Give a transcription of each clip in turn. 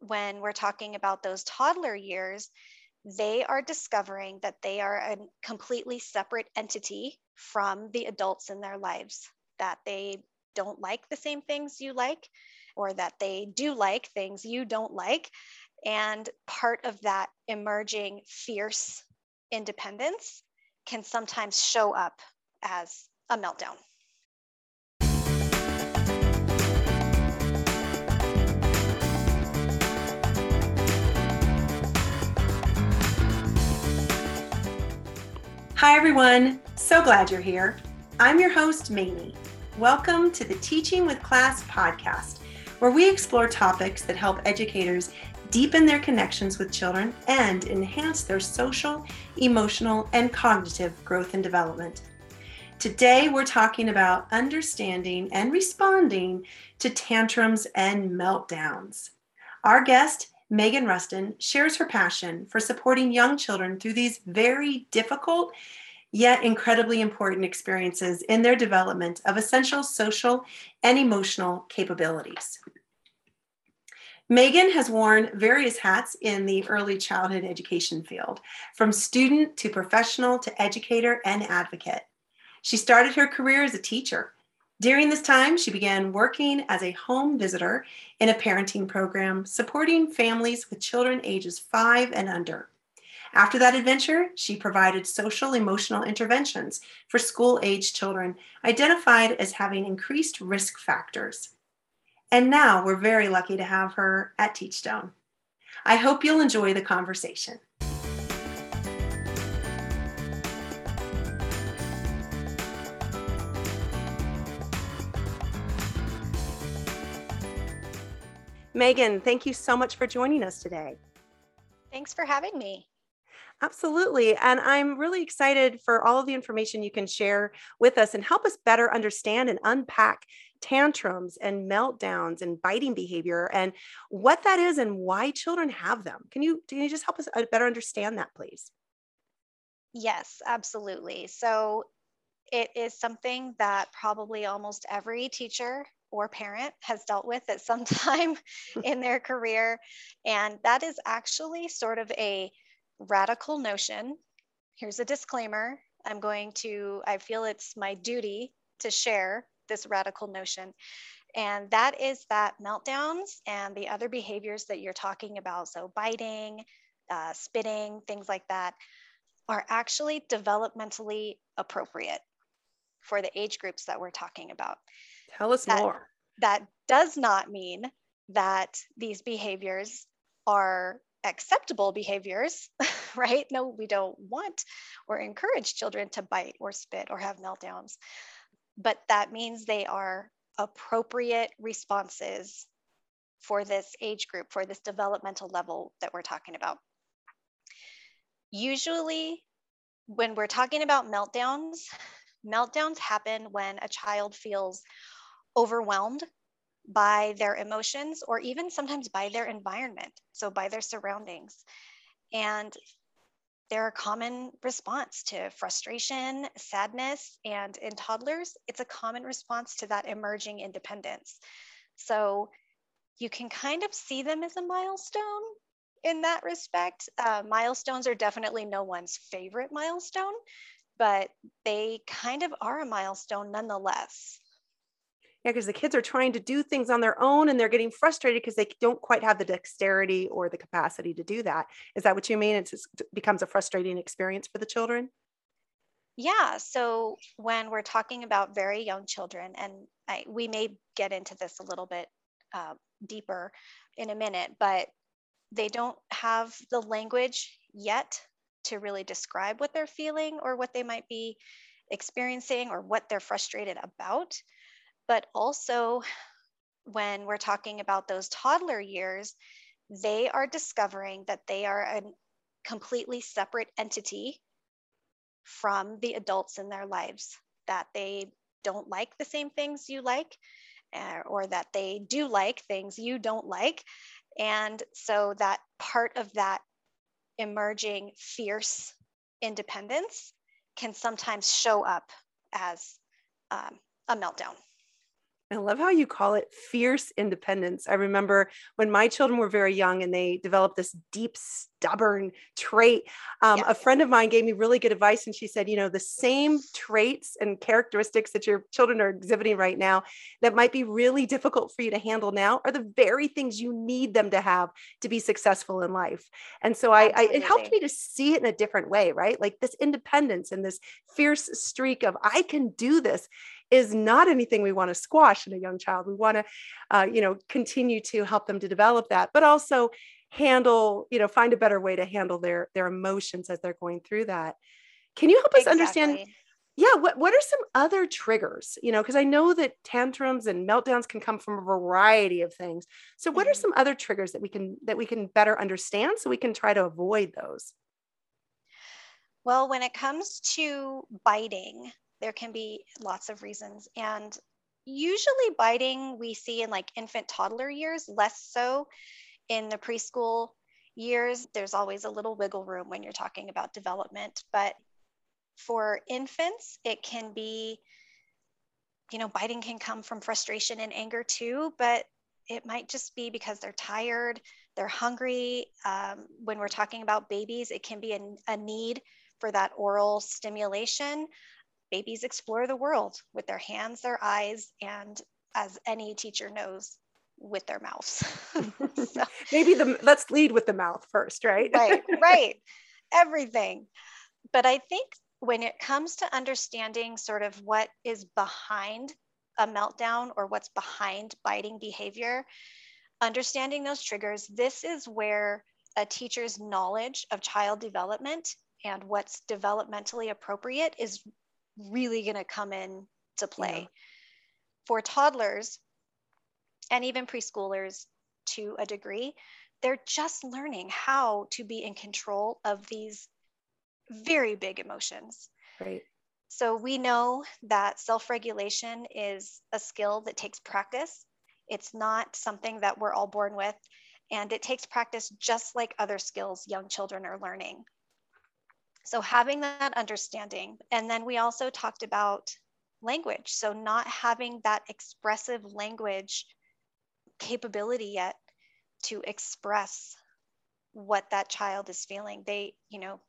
when we're talking about those toddler years, they are discovering that they are a completely separate entity from the adults in their lives, that they don't like the same things you like, or that they do like things you don't like. And part of that emerging fierce independence can sometimes show up as a meltdown. Hi, everyone. So glad you're here. I'm your host, Mamie. Welcome to the Teaching with Class podcast, where we explore topics that help educators deepen their connections with children and enhance their social, emotional, and cognitive growth and development. Today, we're talking about understanding and responding to tantrums and meltdowns. Our guest Megan Rustin shares her passion for supporting young children through these very difficult yet incredibly important experiences in their development of essential social and emotional capabilities. Megan has worn various hats in the early childhood education field, from student to professional to educator and advocate. She started her career as a teacher during this time, she began working as a home visitor in a parenting program supporting families with children ages five and under. After that adventure, she provided social emotional interventions for school age children identified as having increased risk factors. And now we're very lucky to have her at Teachstone. I hope you'll enjoy the conversation. Megan, thank you so much for joining us today. Thanks for having me. Absolutely. And I'm really excited for all of the information you can share with us and help us better understand and unpack tantrums and meltdowns and biting behavior and what that is and why children have them. Can you, can you just help us uh, better understand that, please? Yes, absolutely. So it is something that probably almost every teacher or parent has dealt with at some time in their career. And that is actually sort of a radical notion. Here's a disclaimer I'm going to, I feel it's my duty to share this radical notion. And that is that meltdowns and the other behaviors that you're talking about, so biting, uh, spitting, things like that, are actually developmentally appropriate for the age groups that we're talking about. Tell us that, more. That does not mean that these behaviors are acceptable behaviors, right? No, we don't want or encourage children to bite or spit or have meltdowns. But that means they are appropriate responses for this age group, for this developmental level that we're talking about. Usually, when we're talking about meltdowns, meltdowns happen when a child feels overwhelmed by their emotions or even sometimes by their environment, so by their surroundings. And they're a common response to frustration, sadness, and in toddlers, it's a common response to that emerging independence. So you can kind of see them as a milestone in that respect. Uh, milestones are definitely no one's favorite milestone, but they kind of are a milestone nonetheless. Yeah, because the kids are trying to do things on their own and they're getting frustrated because they don't quite have the dexterity or the capacity to do that. Is that what you mean? It's, it becomes a frustrating experience for the children? Yeah. So when we're talking about very young children, and I, we may get into this a little bit uh, deeper in a minute, but they don't have the language yet to really describe what they're feeling or what they might be experiencing or what they're frustrated about. But also, when we're talking about those toddler years, they are discovering that they are a completely separate entity from the adults in their lives, that they don't like the same things you like, uh, or that they do like things you don't like. And so that part of that emerging fierce independence can sometimes show up as um, a meltdown. I love how you call it fierce independence. I remember when my children were very young and they developed this deep, stubborn trait. Um, A friend of mine gave me really good advice, and she said, You know, the same traits and characteristics that your children are exhibiting right now that might be really difficult for you to handle now are the very things you need them to have to be successful in life. And so I, I it helped me to see it in a different way, right? Like this independence and this fierce streak of, I can do this is not anything we want to squash in a young child. We want to, uh, you know, continue to help them to develop that, but also handle, you know, find a better way to handle their their emotions as they're going through that. Can you help us exactly. understand? Yeah, what what are some other triggers? You know, because I know that tantrums and meltdowns can come from a variety of things. So, what mm-hmm. are some other triggers that we can that we can better understand so we can try to avoid those? Well, when it comes to biting, there can be lots of reasons. And usually, biting we see in like infant toddler years, less so in the preschool years. There's always a little wiggle room when you're talking about development. But for infants, it can be, you know, biting can come from frustration and anger too, but it might just be because they're tired, they're hungry. Um, when we're talking about babies, it can be a, a need for that oral stimulation babies explore the world with their hands, their eyes, and as any teacher knows, with their mouths. so, Maybe the let's lead with the mouth first, right? right, right. Everything. But I think when it comes to understanding sort of what is behind a meltdown or what's behind biting behavior, understanding those triggers, this is where a teacher's knowledge of child development and what's developmentally appropriate is really going to come in to play. Yeah. For toddlers and even preschoolers to a degree, they're just learning how to be in control of these very big emotions. Right. So we know that self regulation is a skill that takes practice. It's not something that we're all born with, and it takes practice just like other skills young children are learning. So having that understanding. And then we also talked about language. So not having that expressive language capability yet to express what that child is feeling. They, you know,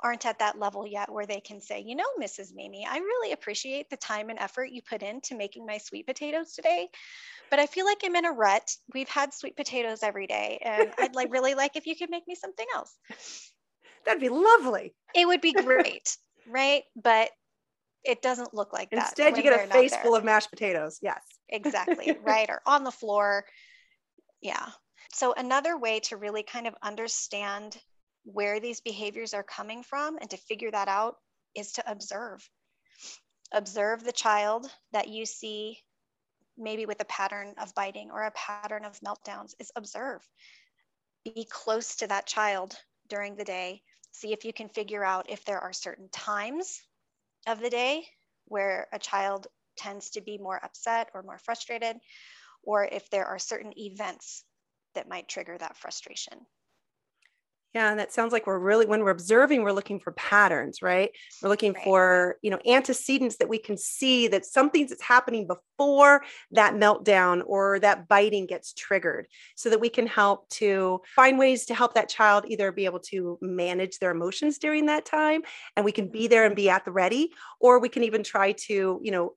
aren't at that level yet where they can say, you know, Mrs. Mamie, I really appreciate the time and effort you put into making my sweet potatoes today, but I feel like I'm in a rut. We've had sweet potatoes every day, and I'd like really like if you could make me something else. That'd be lovely. It would be great, right? But it doesn't look like that. Instead, you get a face full of mashed potatoes. Yes. Exactly, right? Or on the floor. Yeah. So, another way to really kind of understand where these behaviors are coming from and to figure that out is to observe. Observe the child that you see maybe with a pattern of biting or a pattern of meltdowns is observe. Be close to that child during the day see if you can figure out if there are certain times of the day where a child tends to be more upset or more frustrated, or if there are certain events that might trigger that frustration. Yeah, and that sounds like we're really when we're observing, we're looking for patterns, right? We're looking right. for, you know, antecedents that we can see that something's that's happening before that meltdown or that biting gets triggered so that we can help to find ways to help that child either be able to manage their emotions during that time and we can be mm-hmm. there and be at the ready or we can even try to, you know,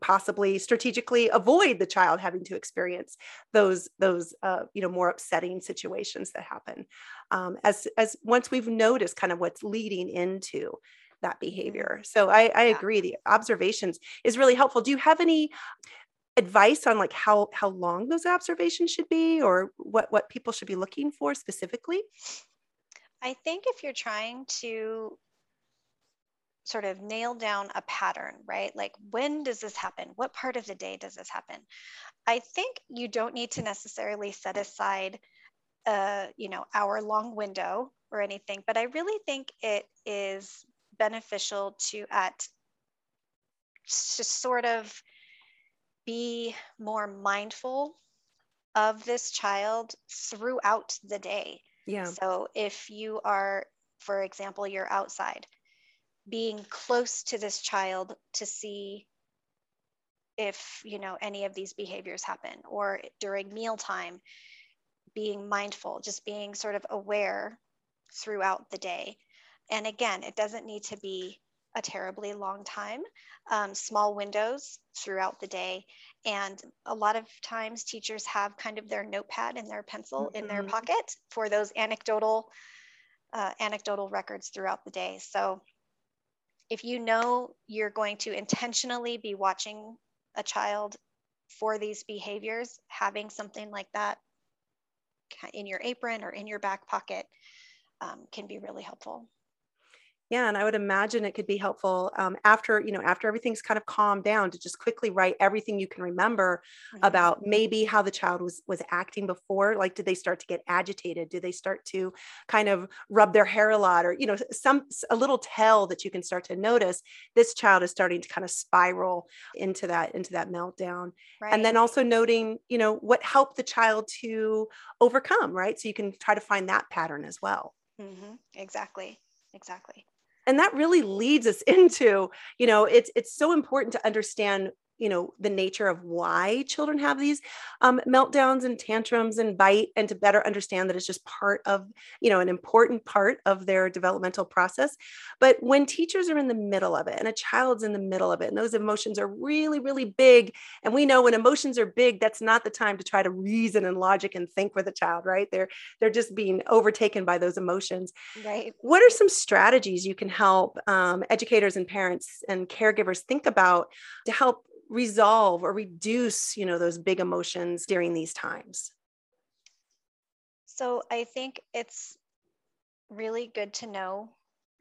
possibly strategically avoid the child having to experience those those uh, you know more upsetting situations that happen um, as as once we've noticed kind of what's leading into that mm-hmm. behavior. So i i agree the observations is really helpful. Do you have any advice on like how how long those observations should be or what what people should be looking for specifically? I think if you're trying to sort of nail down a pattern, right? Like, when does this happen? What part of the day does this happen? I think you don't need to necessarily set aside a, you know, hour long window or anything, but I really think it is beneficial to at to sort of be more mindful of this child throughout the day. Yeah. So if you are, for example, you're outside being close to this child to see if you know any of these behaviors happen or during mealtime being mindful just being sort of aware throughout the day. And again it doesn't need to be a terribly long time um, small windows throughout the day. And a lot of times teachers have kind of their notepad and their pencil mm-hmm. in their pocket for those anecdotal uh, anecdotal records throughout the day. So if you know you're going to intentionally be watching a child for these behaviors, having something like that in your apron or in your back pocket um, can be really helpful yeah and i would imagine it could be helpful um, after you know after everything's kind of calmed down to just quickly write everything you can remember mm-hmm. about maybe how the child was was acting before like did they start to get agitated did they start to kind of rub their hair a lot or you know some a little tell that you can start to notice this child is starting to kind of spiral into that into that meltdown right. and then also noting you know what helped the child to overcome right so you can try to find that pattern as well mm-hmm. exactly exactly and that really leads us into you know it's it's so important to understand you know the nature of why children have these um, meltdowns and tantrums and bite and to better understand that it's just part of you know an important part of their developmental process. But when teachers are in the middle of it and a child's in the middle of it and those emotions are really really big and we know when emotions are big that's not the time to try to reason and logic and think with a child right? They're they're just being overtaken by those emotions. Right. What are some strategies you can help um, educators and parents and caregivers think about to help resolve or reduce you know those big emotions during these times. So i think it's really good to know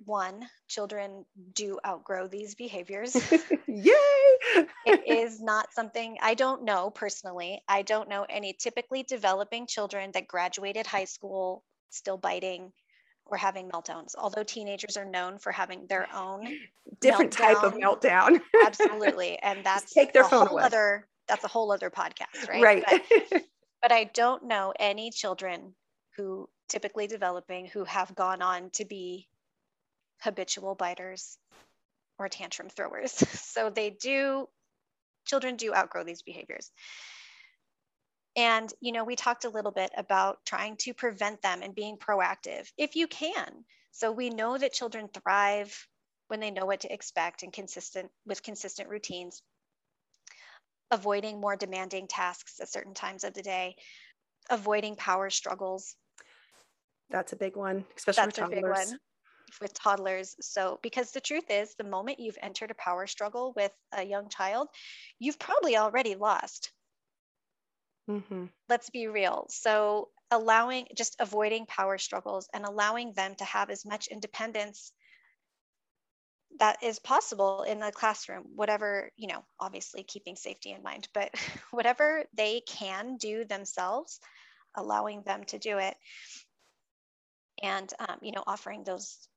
one children do outgrow these behaviors. Yay! It is not something i don't know personally i don't know any typically developing children that graduated high school still biting or having meltdowns although teenagers are known for having their own different meltdown. type of meltdown. absolutely and that's Just take their phone away. other that's a whole other podcast right? Right. But, but i don't know any children who typically developing who have gone on to be habitual biters or tantrum throwers. So they do children do outgrow these behaviors and, you know, we talked a little bit about trying to prevent them and being proactive if you can. So we know that children thrive when they know what to expect and consistent with consistent routines, avoiding more demanding tasks at certain times of the day, avoiding power struggles. That's a big one, especially That's with toddlers. A big one with toddlers. So, because the truth is, the moment you've entered a power struggle with a young child, you've probably already lost. Mm-hmm. Let's be real. So, allowing, just avoiding power struggles and allowing them to have as much independence that is possible in the classroom, whatever, you know, obviously keeping safety in mind, but whatever they can do themselves, allowing them to do it. And, um, you know, offering those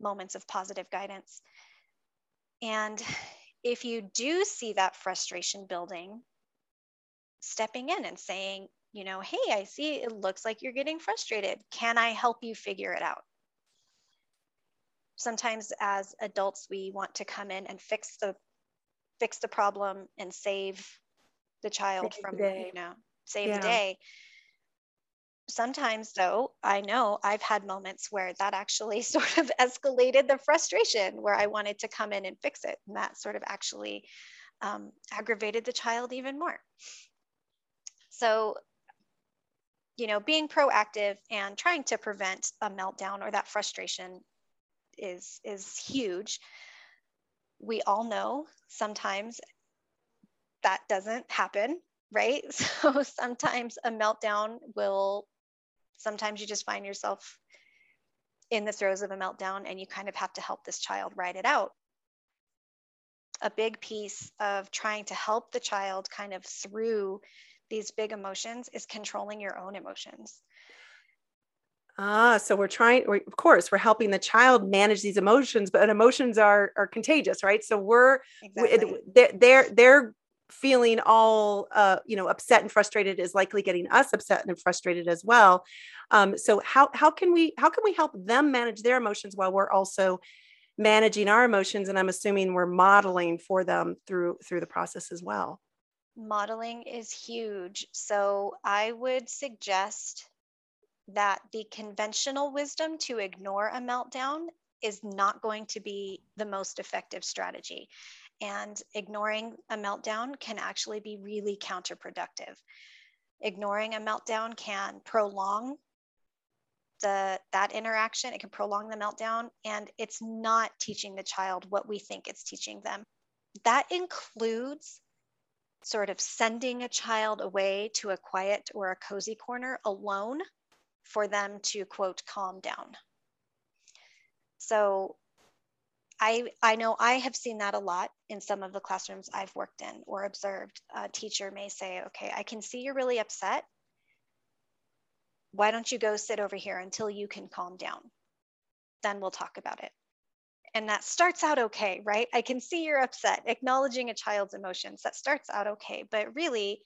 moments of positive guidance. And if you do see that frustration building, stepping in and saying, you know, hey, I see it looks like you're getting frustrated. Can I help you figure it out? Sometimes as adults, we want to come in and fix the fix the problem and save the child save from, the you know, save yeah. the day. Sometimes, though, I know I've had moments where that actually sort of escalated the frustration where I wanted to come in and fix it. And that sort of actually um, aggravated the child even more. So, you know, being proactive and trying to prevent a meltdown or that frustration is is huge. We all know sometimes that doesn't happen, right? So sometimes a meltdown will sometimes you just find yourself in the throes of a meltdown and you kind of have to help this child ride it out. A big piece of trying to help the child kind of through these big emotions is controlling your own emotions. Ah, so we're trying, we're, of course, we're helping the child manage these emotions, but emotions are are contagious, right? So we're exactly. they're, they're they're feeling all uh, you know upset and frustrated is likely getting us upset and frustrated as well. Um, so how how can we how can we help them manage their emotions while we're also managing our emotions and i'm assuming we're modeling for them through through the process as well modeling is huge. So i would suggest that the conventional wisdom to ignore a meltdown is not going to be the most effective strategy. And ignoring a meltdown can actually be really counterproductive. Ignoring a meltdown can prolong the that interaction. It can prolong the meltdown and it's not teaching the child what we think it's teaching them. That includes sort of sending a child away to a quiet or a cozy corner alone for them to quote calm down so I, I know I have seen that a lot in some of the classrooms I've worked in or observed. A teacher may say, okay, I can see you're really upset. Why don't you go sit over here until you can calm down? Then we'll talk about it. And that starts out okay, right? I can see you're upset, acknowledging a child's emotions. That starts out okay. But really,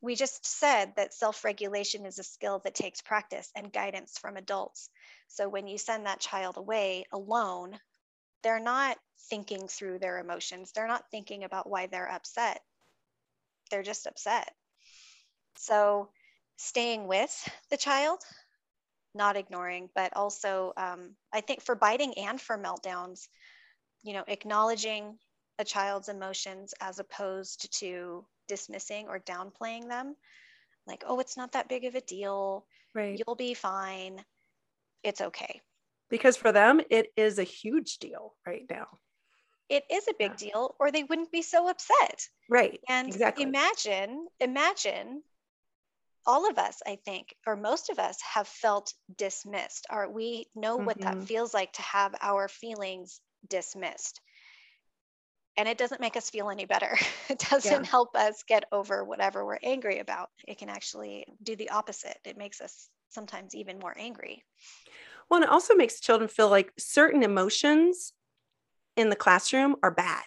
we just said that self regulation is a skill that takes practice and guidance from adults. So when you send that child away alone, they're not thinking through their emotions. They're not thinking about why they're upset. They're just upset. So, staying with the child, not ignoring, but also, um, I think for biting and for meltdowns, you know, acknowledging a child's emotions as opposed to dismissing or downplaying them. Like, oh, it's not that big of a deal. Right. You'll be fine. It's okay because for them it is a huge deal right now it is a big yeah. deal or they wouldn't be so upset right and exactly. imagine imagine all of us i think or most of us have felt dismissed or we know mm-hmm. what that mm-hmm. feels like to have our feelings dismissed and it doesn't make us feel any better it doesn't yeah. help us get over whatever we're angry about it can actually do the opposite it makes us sometimes even more angry well, and it also makes children feel like certain emotions in the classroom are bad,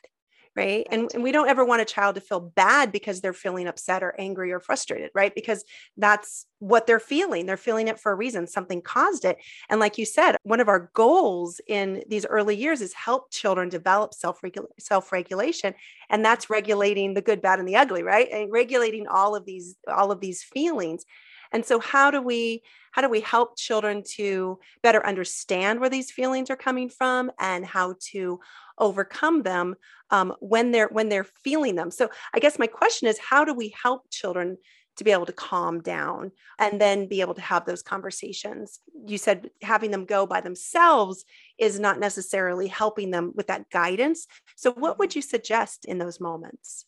right? And, and we don't ever want a child to feel bad because they're feeling upset or angry or frustrated, right? Because that's what they're feeling. They're feeling it for a reason. Something caused it. And like you said, one of our goals in these early years is help children develop self self-regulation, and that's regulating the good, bad, and the ugly, right? And regulating all of these all of these feelings. And so how do we how do we help children to better understand where these feelings are coming from and how to overcome them um, when they're when they're feeling them so i guess my question is how do we help children to be able to calm down and then be able to have those conversations. You said having them go by themselves is not necessarily helping them with that guidance. So, what would you suggest in those moments?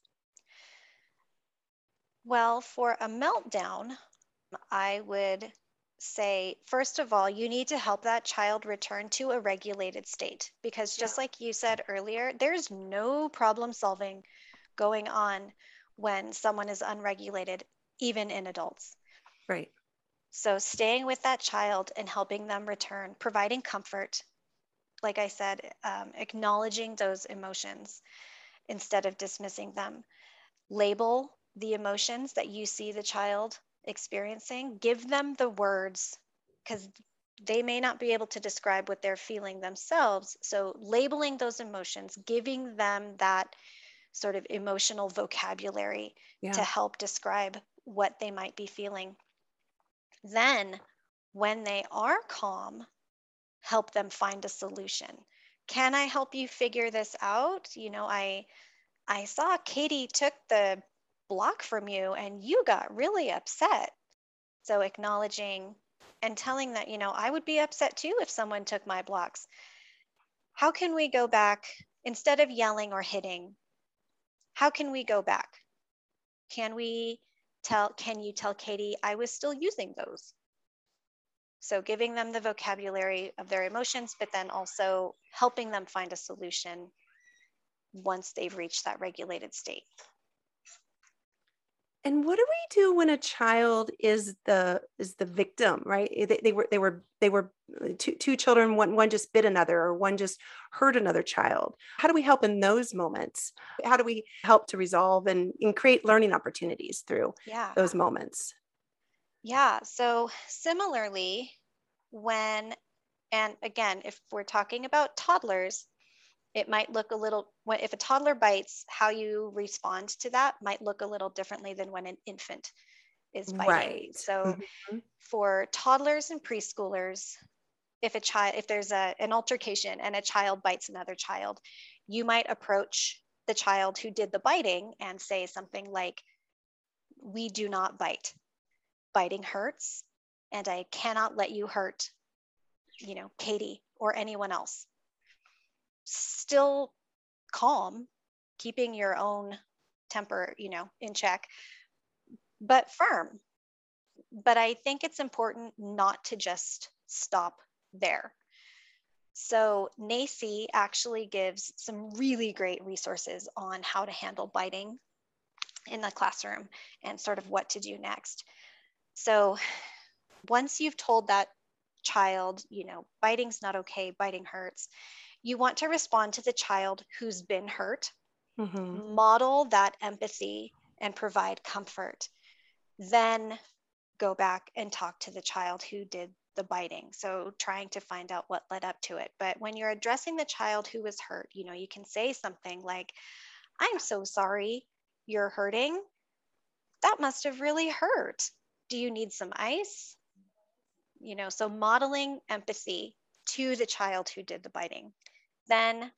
Well, for a meltdown, I would say, first of all, you need to help that child return to a regulated state because just yeah. like you said earlier, there's no problem solving going on when someone is unregulated, even in adults. Right. So, staying with that child and helping them return, providing comfort, like I said, um, acknowledging those emotions instead of dismissing them. Label the emotions that you see the child experiencing, give them the words because they may not be able to describe what they're feeling themselves. So, labeling those emotions, giving them that sort of emotional vocabulary yeah. to help describe what they might be feeling. Then, when they are calm, help them find a solution. Can I help you figure this out? You know, I I saw Katie took the block from you and you got really upset. So acknowledging and telling that, you know, I would be upset too if someone took my blocks. How can we go back instead of yelling or hitting? How can we go back? Can we tell, can you tell Katie I was still using those? So giving them the vocabulary of their emotions, but then also helping them find a solution once they've reached that regulated state. And what do we do when a child is the is the victim, right? Eh, they, they were they were they were uh, two, two children, one one just bit another, or one just hurt another child. How do we help in those moments? How do we help to resolve and, and create learning opportunities through yeah. those moments? Yeah. So similarly, when And again, if we're talking about toddlers, it might look a little, if a toddler bites, how you respond to that might look a little differently than when an infant is biting. Right. So mm-hmm. for toddlers and preschoolers, if a child, if there's a, an altercation and a child bites another child, you might approach the child who did the biting and say something like, We do not bite. Biting hurts, and I cannot let you hurt, you know, Katie or anyone else. Still calm, keeping your own temper, you know, in check, but firm. But I think it's important not to just stop there. So NAEYC actually gives some really great resources on how to handle biting in the classroom and sort of what to do next. So once you've told that child, you know, biting's not okay, biting hurts, you want to respond to the child who's been hurt, mm-hmm. model that empathy and provide comfort. Then go back and talk to the child who did the biting. So trying to find out what led up to it. But when you're addressing the child who was hurt, you know, you can say something like, I'm so sorry you're hurting. That must have really hurt. Do you need some ice? You know, so modeling empathy to the child who did the biting. Then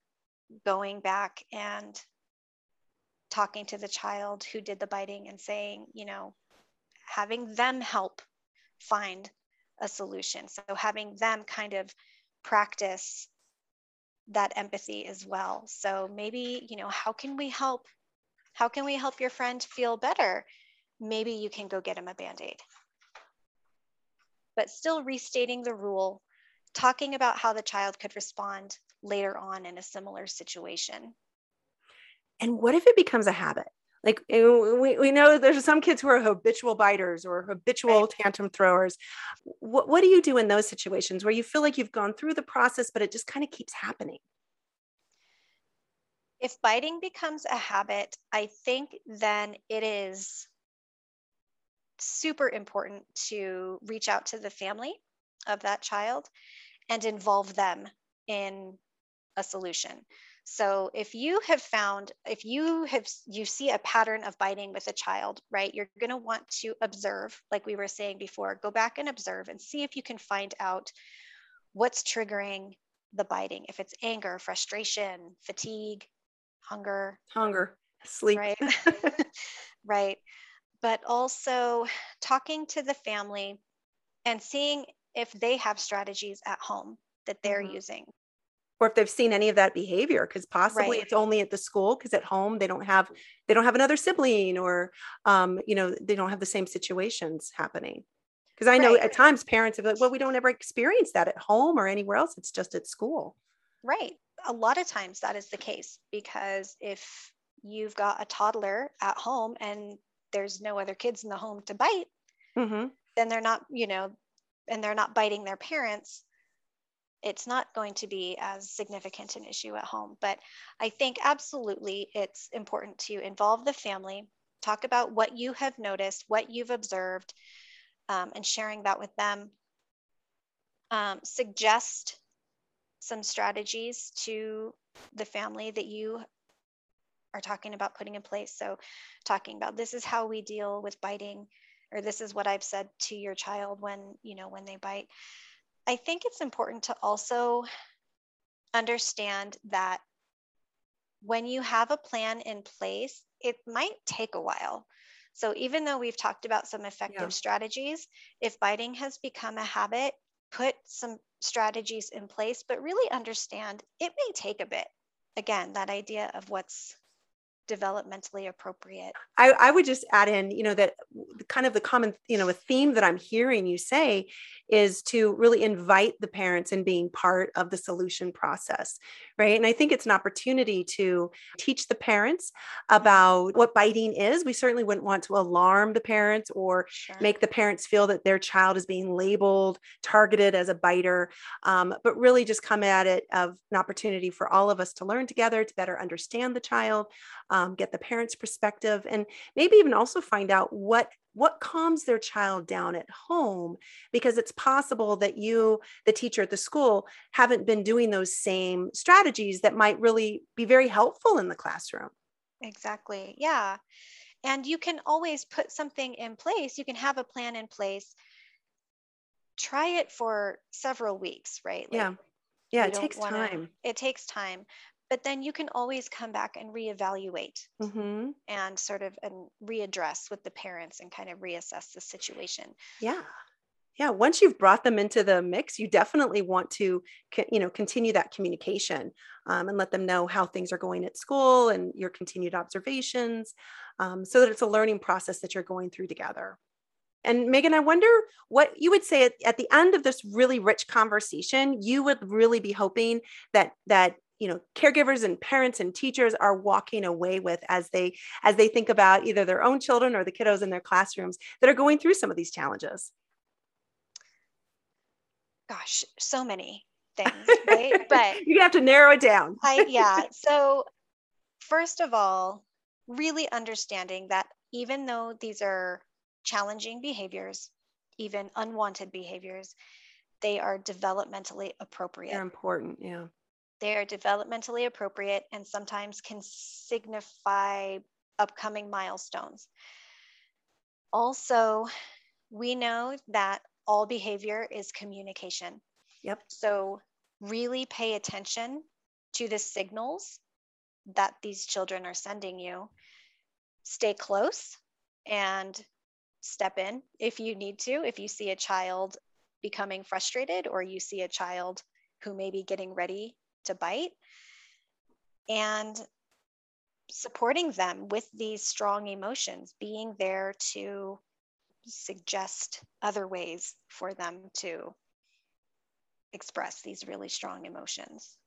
going back and talking to the child who did the biting and saying, you know, having them help find a solution. So having them kind of practice that empathy as well. So maybe, you know, how can we help? How can we help your friend feel better? Maybe you can go get him a band aid. But still restating the rule, talking about how the child could respond later on in a similar situation. And what if it becomes a habit? like we, we know there's some kids who are habitual biters or habitual right. tantrum throwers what, what do you do in those situations where you feel like you've gone through the process but it just kind of keeps happening if biting becomes a habit i think then it is super important to reach out to the family of that child and involve them in a solution so if you have found, if you have, you see a pattern of biting with a child, right, you're going to want to observe, like we were saying before, go back and observe and see if you can find out what's triggering the biting. If it's anger, frustration, fatigue, hunger, hunger, sleep, right, right. But also talking to the family and seeing if they have strategies at home that they're mm-hmm. using or if they've seen any of that behavior because possibly right. it's only at the school because at home they don't have they don't have another sibling or um, you know they don't have the same situations happening because i know right. at times parents have like well we don't ever experience that at home or anywhere else it's just at school right a lot of times that is the case because if you've got a toddler at home and there's no other kids in the home to bite mm-hmm. then they're not you know and they're not biting their parents it's not going to be as significant an issue at home. But I think absolutely it's important to involve the family, talk about what you have noticed, what you've observed, um, and sharing that with them. Um, suggest some strategies to the family that you are talking about putting in place. So, talking about this is how we deal with biting, or this is what I've said to your child when you know when they bite. I think it's important to also understand that when you have a plan in place, it might take a while. So, even though we've talked about some effective yeah. strategies, if biting has become a habit, put some strategies in place, but really understand it may take a bit. Again, that idea of what's developmentally appropriate. I, I would just add in, you know, that kind of the common, you know, a theme that I'm hearing you say is to really invite the parents in being part of the solution process, right? And I think it's an opportunity to teach the parents about what biting is. We certainly wouldn't want to alarm the parents or sure. make the parents feel that their child is being labeled, targeted as a biter, um, but really just come at it of an opportunity for all of us to learn together to better understand the child, um, Um, get the parents' perspective, and maybe even also find out what what calms their child down at home because it's possible that you the teacher at the school haven't been doing those same strategies that might really be very helpful in the classroom. Exactly yeah. And you can always put something in place you can have a plan in place. Try it for several weeks right? Like, yeah yeah it takes wanna, time. it takes time but then you can always come back and reevaluate mm-hmm. and sort of and readdress with the parents and kind of reassess the situation. Yeah. Yeah once you've brought them into the mix you definitely want to you know continue that communication um, and let them know how things are going at school and your continued observations um, so that it's a learning process that you're going through together. And Megan, I wonder what you would say at, at, the end of this really rich conversation, you would really be hoping that that you know caregivers and parents and teachers are walking away with as they as they think about either their own children or the kiddos in their classrooms that are going through some of these challenges. Gosh so many things right? But you have to narrow it down. I, yeah. So first of all really understanding that even though these are challenging behaviors even unwanted behaviors they are developmentally appropriate. They're important yeah they are developmentally appropriate and sometimes can signify upcoming milestones. Also, we know that all behavior is communication. Yep. So, really pay attention to the signals that these children are sending you. Stay close and step in if you need to. If you see a child becoming frustrated or you see a child who may be getting ready to bite and supporting them with these strong emotions, being there to suggest other ways for them to express these really strong emotions.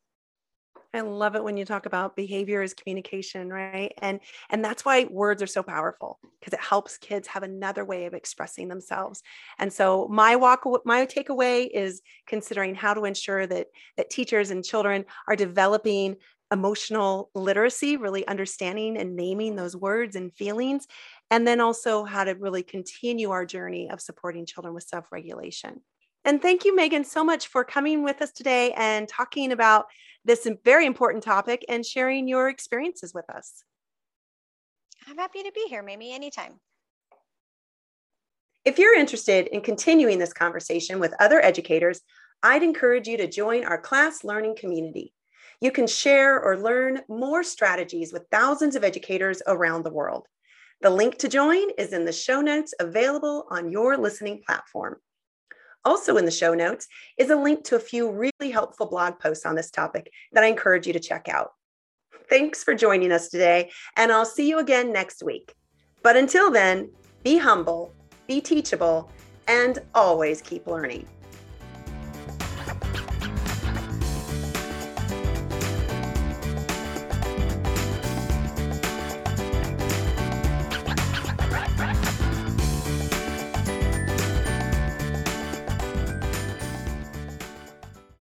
I love it when you talk about behavior as communication, right? And and that's why words are so powerful because it helps kids have another way of expressing themselves. And so my walk my takeaway is considering how to ensure that that teachers and children are developing emotional literacy, really understanding and naming those words and feelings, and then also how to really continue our journey of supporting children with self-regulation. And thank you, Megan, so much for coming with us today and talking about this very important topic and sharing your experiences with us. I'm happy to be here, Mamie, anytime. If you're interested in continuing this conversation with other educators, I'd encourage you to join our class learning community. You can share or learn more strategies with thousands of educators around the world. The link to join is in the show notes available on your listening platform. Also, in the show notes is a link to a few really helpful blog posts on this topic that I encourage you to check out. Thanks for joining us today, and I'll see you again next week. But until then, be humble, be teachable, and always keep learning.